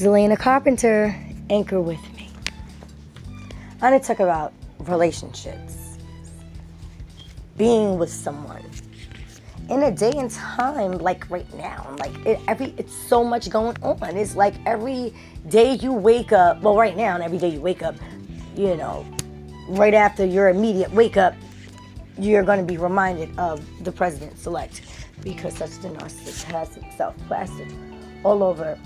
Zelena Carpenter, anchor with me. I'm to talk about relationships, being with someone. In a day and time like right now, like it, every, it's so much going on. It's like every day you wake up. Well, right now, and every day you wake up, you know, right after your immediate wake up, you're going to be reminded of the president select because such the narcissist has itself plastered all over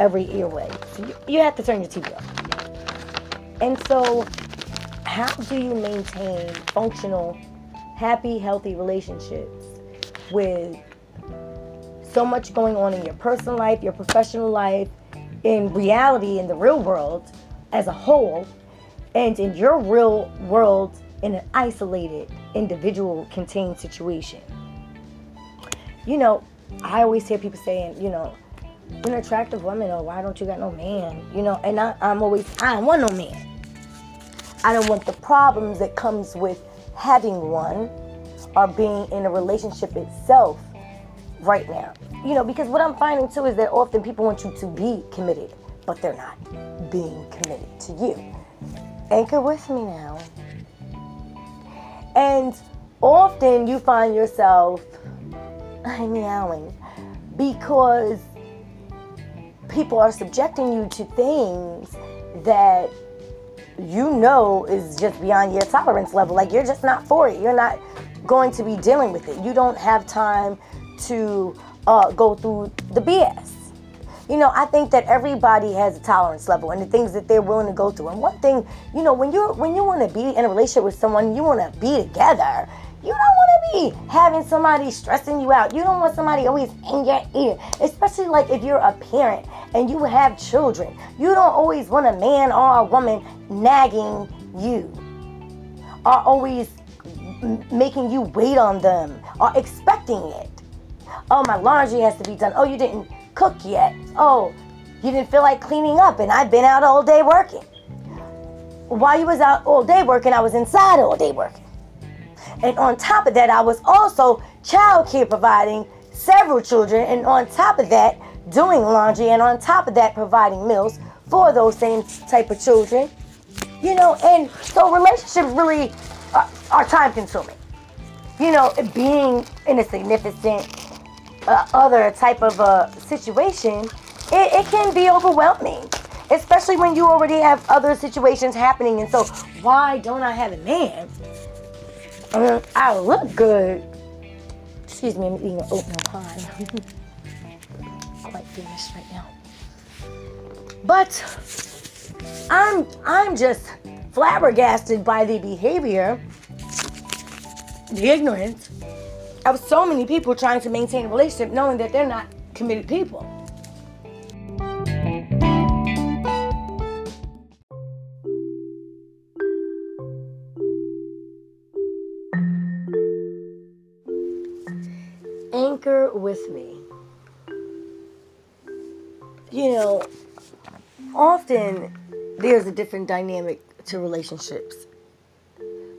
every earway. So you, you have to turn your TV off. And so, how do you maintain functional, happy, healthy relationships with so much going on in your personal life, your professional life, in reality, in the real world as a whole, and in your real world in an isolated, individual contained situation? You know, I always hear people saying, you know, an attractive woman, or why don't you got no man? You know, and I, I'm always, I don't want no man. I don't want the problems that comes with having one or being in a relationship itself right now. You know, because what I'm finding too is that often people want you to be committed, but they're not being committed to you. Anchor with me now. And often you find yourself meowing because people are subjecting you to things that you know is just beyond your tolerance level. Like you're just not for it. You're not going to be dealing with it. You don't have time to uh, go through the BS. You know, I think that everybody has a tolerance level and the things that they're willing to go through. And one thing, you know, when you're when you want to be in a relationship with someone, you want to be together. You don't be having somebody stressing you out. You don't want somebody always in your ear, especially like if you're a parent and you have children. You don't always want a man or a woman nagging you, or always making you wait on them, or expecting it. Oh, my laundry has to be done. Oh, you didn't cook yet. Oh, you didn't feel like cleaning up, and I've been out all day working. While you was out all day working, I was inside all day working. And on top of that, I was also child care providing several children. And on top of that, doing laundry. And on top of that, providing meals for those same type of children. You know, and so relationships really are, are time consuming. You know, being in a significant uh, other type of a situation, it, it can be overwhelming especially when you already have other situations happening. And so, why don't I have a man? I I look good. Excuse me, I'm eating an oatmeal pie. Quite finished right now. But I'm I'm just flabbergasted by the behavior, the ignorance of so many people trying to maintain a relationship knowing that they're not committed people. With me. You know, often there's a different dynamic to relationships.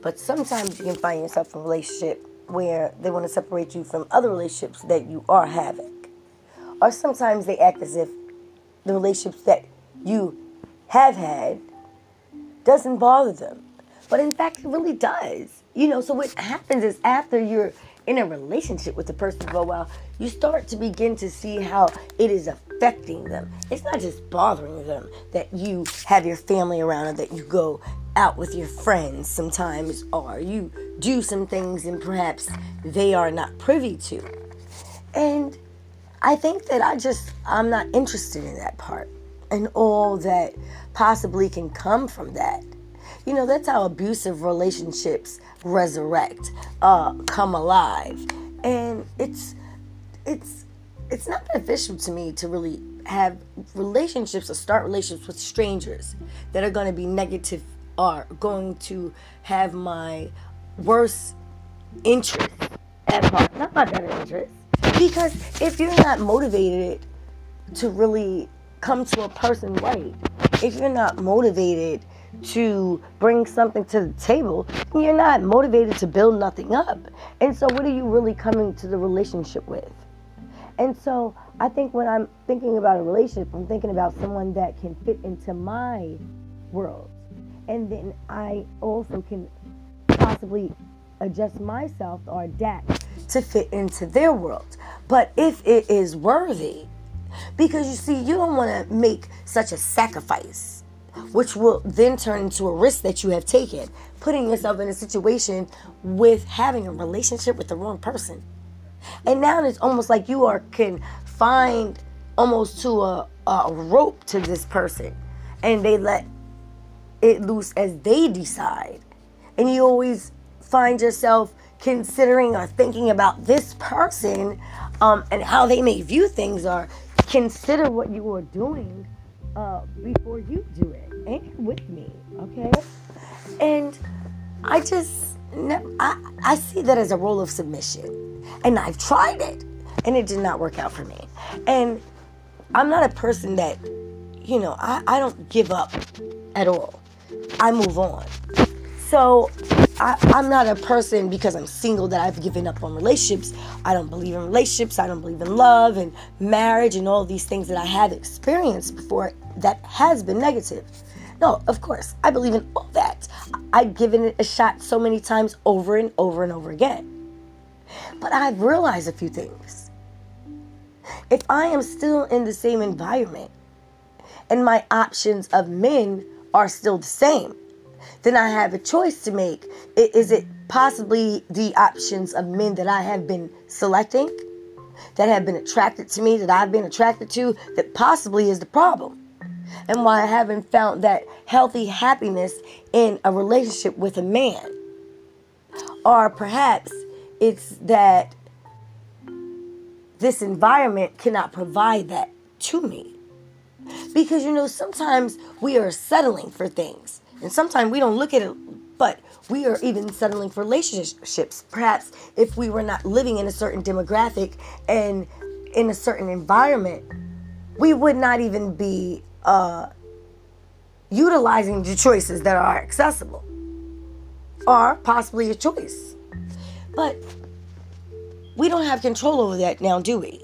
But sometimes you can find yourself in a relationship where they want to separate you from other relationships that you are having. Or sometimes they act as if the relationships that you have had doesn't bother them. But in fact, it really does. You know, so what happens is after you're in a relationship with the person for a while, you start to begin to see how it is affecting them. It's not just bothering them that you have your family around and that you go out with your friends sometimes, or you do some things and perhaps they are not privy to. And I think that I just, I'm not interested in that part and all that possibly can come from that. You know, that's how abusive relationships resurrect, uh, come alive. And it's, it's, it's not beneficial to me to really have relationships or start relationships with strangers that are going to be negative are going to have my worst interest at heart, not my better interest. Because if you're not motivated to really come to a person right, if you're not motivated to bring something to the table, you're not motivated to build nothing up. And so, what are you really coming to the relationship with? And so I think when I'm thinking about a relationship, I'm thinking about someone that can fit into my world. And then I also can possibly adjust myself or adapt to fit into their world. But if it is worthy, because you see, you don't want to make such a sacrifice, which will then turn into a risk that you have taken, putting yourself in a situation with having a relationship with the wrong person. And now it's almost like you are confined almost to a, a rope to this person, and they let it loose as they decide. And you always find yourself considering or thinking about this person um, and how they may view things or consider what you are doing uh, before you do it. Ain't with me, okay? And I just, I, I see that as a role of submission. And I've tried it, and it did not work out for me. And I'm not a person that, you know, I, I don't give up at all. I move on. So I, am not a person because I'm single that I've given up on relationships. I don't believe in relationships. I don't believe in love and marriage and all these things that I have experienced before that has been negative. No, of course, I believe in all that. I've given it a shot so many times over and over and over again. But I've realized a few things. If I am still in the same environment and my options of men are still the same, then I have a choice to make. Is it possibly the options of men that I have been selecting, that have been attracted to me, that I've been attracted to, that possibly is the problem? And why I haven't found that healthy happiness in a relationship with a man? Or perhaps it's that this environment cannot provide that to me. Because you know, sometimes we are settling for things. And sometimes we don't look at it, but we are even settling for relationships. Perhaps if we were not living in a certain demographic and in a certain environment, we would not even be uh, utilizing the choices that are accessible or possibly a choice. But we don't have control over that now, do we?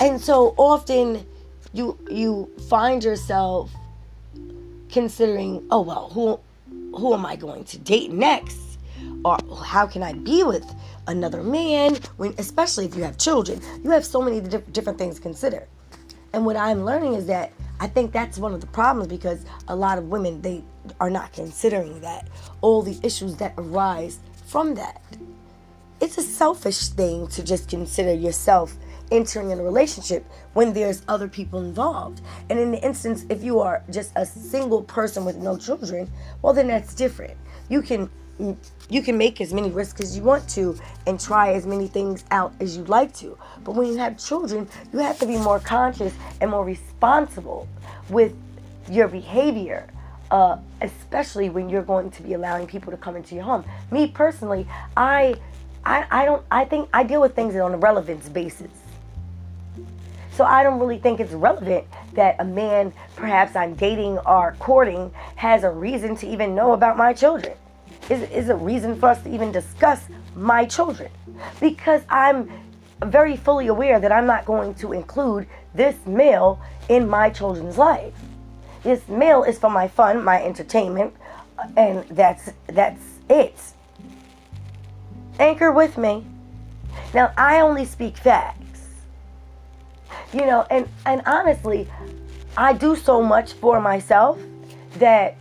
And so often you you find yourself considering, oh well, who who am I going to date next? Or how can I be with another man when especially if you have children? You have so many different things to consider. And what I'm learning is that I think that's one of the problems because a lot of women they are not considering that all the issues that arise from that. It's a selfish thing to just consider yourself entering in a relationship when there's other people involved. And in the instance, if you are just a single person with no children, well, then that's different. You can you can make as many risks as you want to and try as many things out as you'd like to. But when you have children, you have to be more conscious and more responsible with your behavior. Uh, especially when you're going to be allowing people to come into your home. Me personally, I, I, I don't. I think I deal with things on a relevance basis. So I don't really think it's relevant that a man, perhaps I'm dating or courting, has a reason to even know about my children. Is, is a reason for us to even discuss my children. Because I'm very fully aware that I'm not going to include this male in my children's life. This male is for my fun, my entertainment, and that's that's it. Anchor with me. Now I only speak facts you know and and honestly i do so much for myself that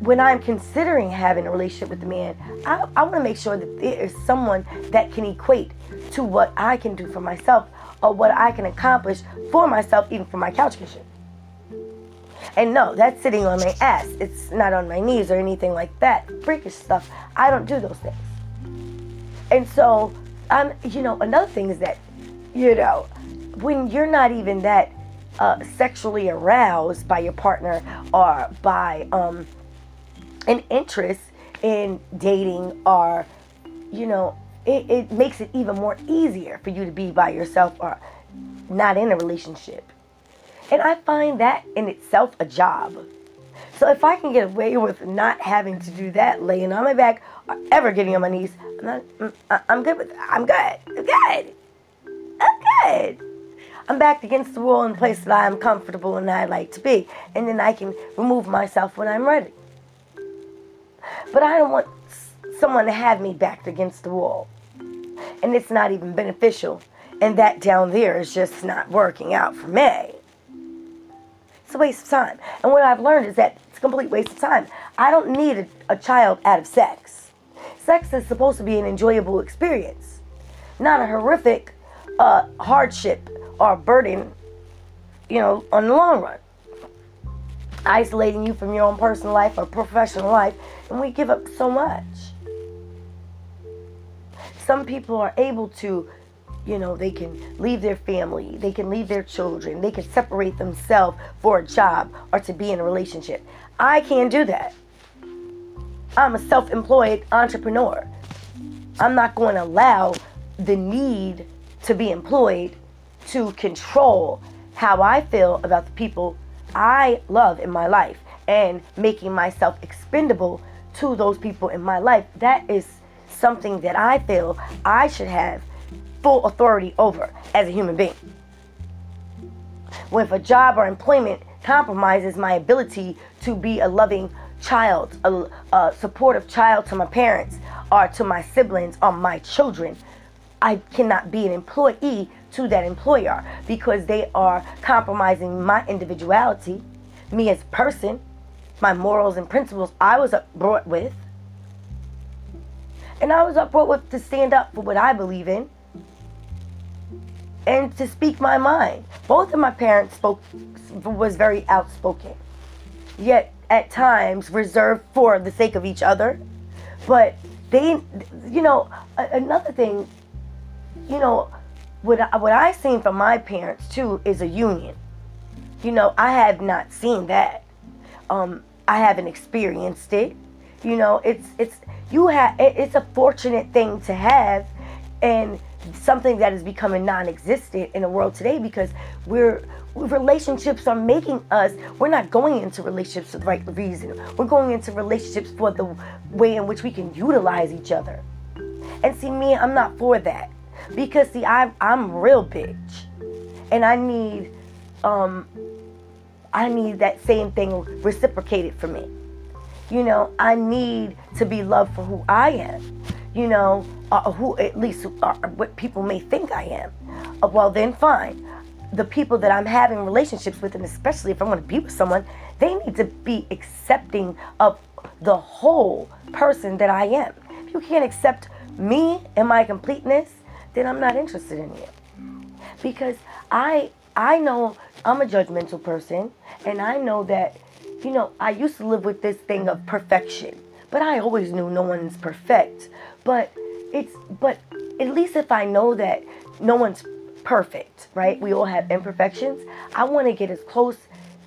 when i'm considering having a relationship with a man i, I want to make sure that there is someone that can equate to what i can do for myself or what i can accomplish for myself even for my couch cushion. And no that's sitting on my ass. It's not on my knees or anything like that. Freakish stuff. I don't do those things. And so i'm you know another thing is that you know when you're not even that uh, sexually aroused by your partner or by um, an interest in dating or you know it, it makes it even more easier for you to be by yourself or not in a relationship and i find that in itself a job so if i can get away with not having to do that laying on my back or ever getting on my knees i'm not mm, i'm good with i'm good i'm good Okay. I'm backed against the wall in a place that I am comfortable and I like to be. And then I can remove myself when I'm ready. But I don't want someone to have me backed against the wall. And it's not even beneficial. And that down there is just not working out for me. It's a waste of time. And what I've learned is that it's a complete waste of time. I don't need a, a child out of sex. Sex is supposed to be an enjoyable experience, not a horrific uh, hardship or burden, you know, on the long run. Isolating you from your own personal life or professional life, and we give up so much. Some people are able to, you know, they can leave their family, they can leave their children, they can separate themselves for a job or to be in a relationship. I can't do that. I'm a self employed entrepreneur. I'm not going to allow the need to be employed to control how I feel about the people I love in my life and making myself expendable to those people in my life. That is something that I feel I should have full authority over as a human being. When if a job or employment compromises my ability to be a loving child, a, a supportive child to my parents or to my siblings or my children, I cannot be an employee to that employer because they are compromising my individuality, me as a person, my morals and principles I was brought with. And I was brought with to stand up for what I believe in and to speak my mind. Both of my parents spoke was very outspoken. Yet at times reserved for the sake of each other. But they you know, another thing, you know, what I, what I seen from my parents too is a union. You know, I have not seen that. Um, I haven't experienced it. You know, it's it's you have it, it's a fortunate thing to have, and something that is becoming non-existent in the world today because we're relationships are making us we're not going into relationships for the right reason we're going into relationships for the way in which we can utilize each other and see me i'm not for that because see, I'm I'm real bitch, and I need um I need that same thing reciprocated for me. You know, I need to be loved for who I am. You know, uh, who at least uh, what people may think I am. Uh, well, then fine. The people that I'm having relationships with, and especially if I want to be with someone, they need to be accepting of the whole person that I am. If you can't accept me and my completeness, then I'm not interested in you. Because I I know I'm a judgmental person and I know that you know, I used to live with this thing of perfection. But I always knew no one's perfect. But it's but at least if I know that no one's perfect, right? We all have imperfections. I want to get as close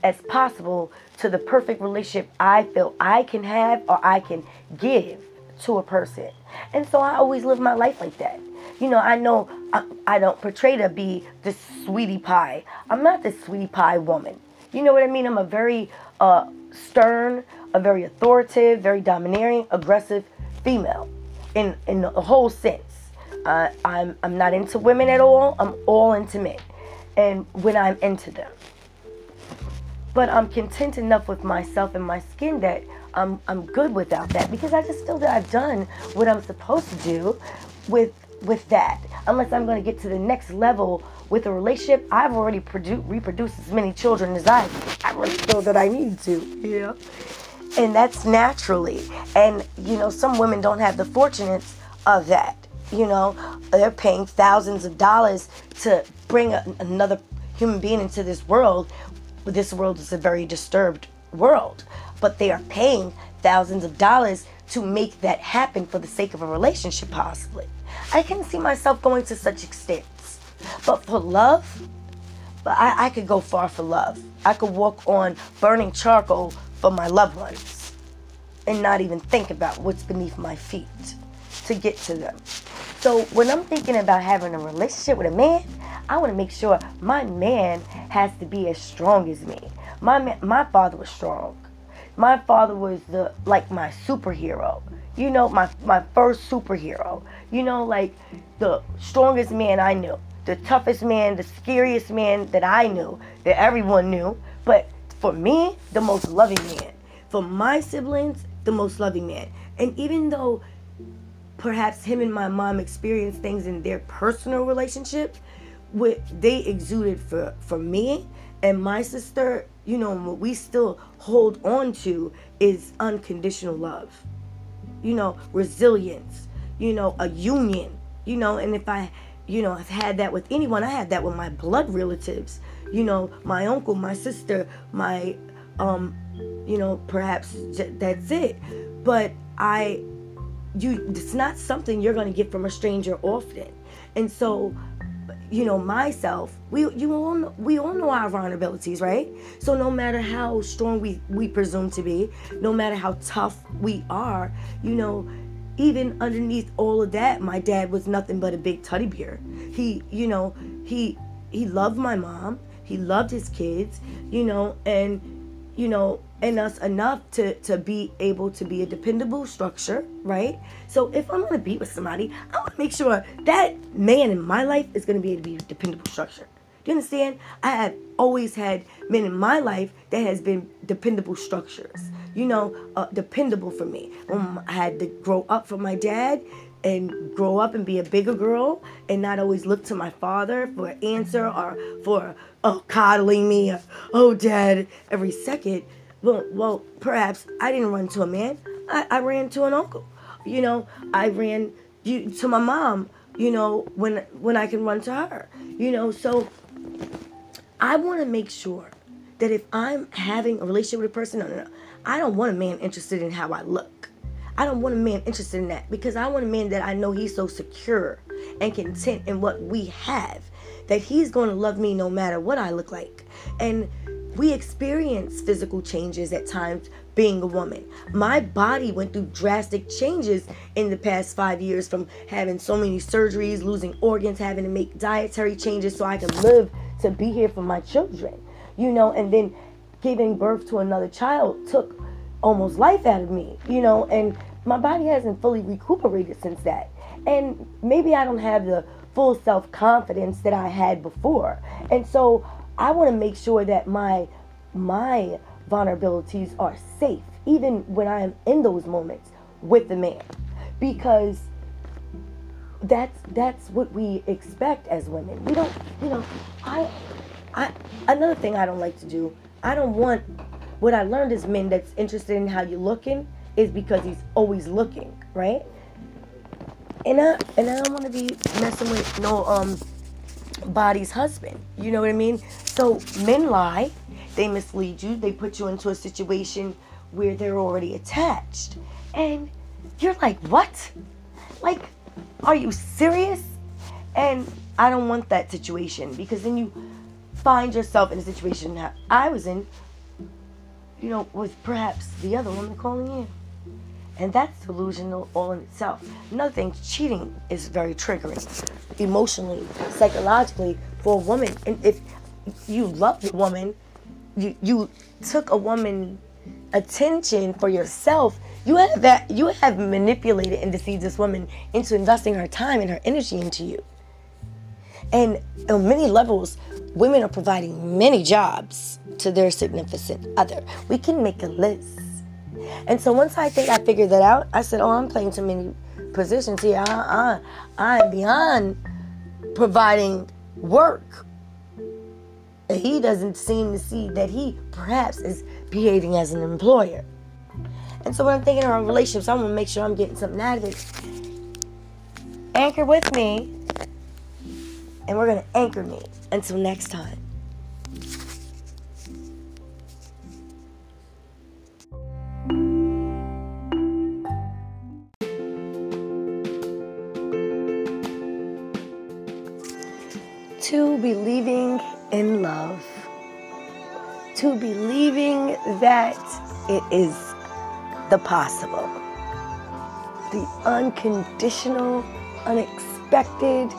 as possible to the perfect relationship I feel I can have or I can give to a person. And so I always live my life like that you know, I know I, I don't portray to be this sweetie pie. I'm not this sweetie pie woman. You know what I mean? I'm a very uh, stern, a very authoritative, very domineering, aggressive female in in the whole sense. Uh, I'm I'm not into women at all. I'm all into men, and when I'm into them. But I'm content enough with myself and my skin that I'm I'm good without that because I just feel that I've done what I'm supposed to do with with that. Unless I'm going to get to the next level with a relationship, I've already produ- reproduced as many children as I I really feel that I need to. Yeah. And that's naturally. And you know, some women don't have the fortunates of that. You know, they're paying thousands of dollars to bring a, another human being into this world. This world is a very disturbed world, but they are paying thousands of dollars to make that happen for the sake of a relationship, possibly. I can see myself going to such extents. But for love, but I, I could go far for love. I could walk on burning charcoal for my loved ones and not even think about what's beneath my feet to get to them. So when I'm thinking about having a relationship with a man, I want to make sure my man has to be as strong as me. My man, my father was strong. My father was the like my superhero you know, my, my first superhero, you know, like the strongest man I knew. the toughest man, the scariest man that I knew, that everyone knew. But for me, the most loving man. For my siblings, the most loving man. And even though perhaps him and my mom experienced things in their personal relationship, what they exuded for for me and my sister, you know, what we still hold on to is unconditional love. You know, resilience, you know, a union, you know, and if I, you know, have had that with anyone, I had that with my blood relatives, you know, my uncle, my sister, my um, you know, perhaps that's it. But I you it's not something you're going to get from a stranger often. And so you know myself we you all know, we all know our vulnerabilities right? So no matter how strong we we presume to be no matter how tough we are you know even underneath all of that my dad was nothing but a big teddy bear. He you know he he loved my mom. He loved his kids you know and you know in us enough to to be able to be a dependable structure right? So if i'm to be with somebody i want to make sure that man in my life is to be able to be a dependable structure. Do you understand? I have always had men in my life that has been dependable structures you know uh, dependable for me. Um, i had to grow up from my dad and grow up and be a bigger girl and not always look to my father for an answer or for oh coddling me or, oh dad every second well well perhaps i didn't run to a man. I, I ran to an uncle. You know i ran you to my mom you know when when i can run to her you know. So i want to make sure that if i'm having a relationship with a person no no no i don't want a man interested in how i look. I don't want a man interested in that because I want a man that I know he's so secure and content in what we have that he's going to love me no matter what I look like. And we experience physical changes at times being a woman. My body went through drastic changes in the past five years from having so many surgeries, losing organs, having to make dietary changes so I can live to be here for my children. You know, and then giving birth to another child took almost life out of me, you know, and my body hasn't fully recuperated since that. And maybe I don't have the full self confidence that I had before. And so I want to make sure that my my vulnerabilities are safe even when I am in those moments with the man because that's that's what we expect as women. We don't, you know, I I another thing I don't like to do, I don't want what I learned is men that's interested in how you're looking is because he's always looking, right? And I and I don't want to be messing with no um body's husband. You know what I mean? So men lie, they mislead you, they put you into a situation where they're already attached. And you're like, "What? Like are you serious?" And I don't want that situation because then you find yourself in a situation that I was in you know, with perhaps the other woman calling in. And that's delusional all in itself. Another thing, cheating is very triggering emotionally, psychologically for a woman. And if you love the woman, you you took a woman attention for yourself, you have that you have manipulated and deceived this woman into investing her time and her energy into you. And on many levels, women are providing many jobs to their significant other. We can make a list. And so once I think I figured that out, I said, Oh, I'm playing too many positions here. I, I, I'm beyond providing work. And he doesn't seem to see that he perhaps is behaving as an employer. And so when I'm thinking about relationships, I want to make sure I'm getting something out of it. Anchor with me, and we're to anchor me. Until next time. To believing in love, to believing that it is the possible, the unconditional, unexpected,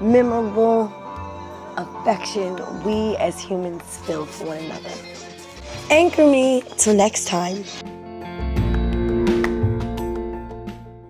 memorable affection we as humans feel for one another. Anchor me till next time.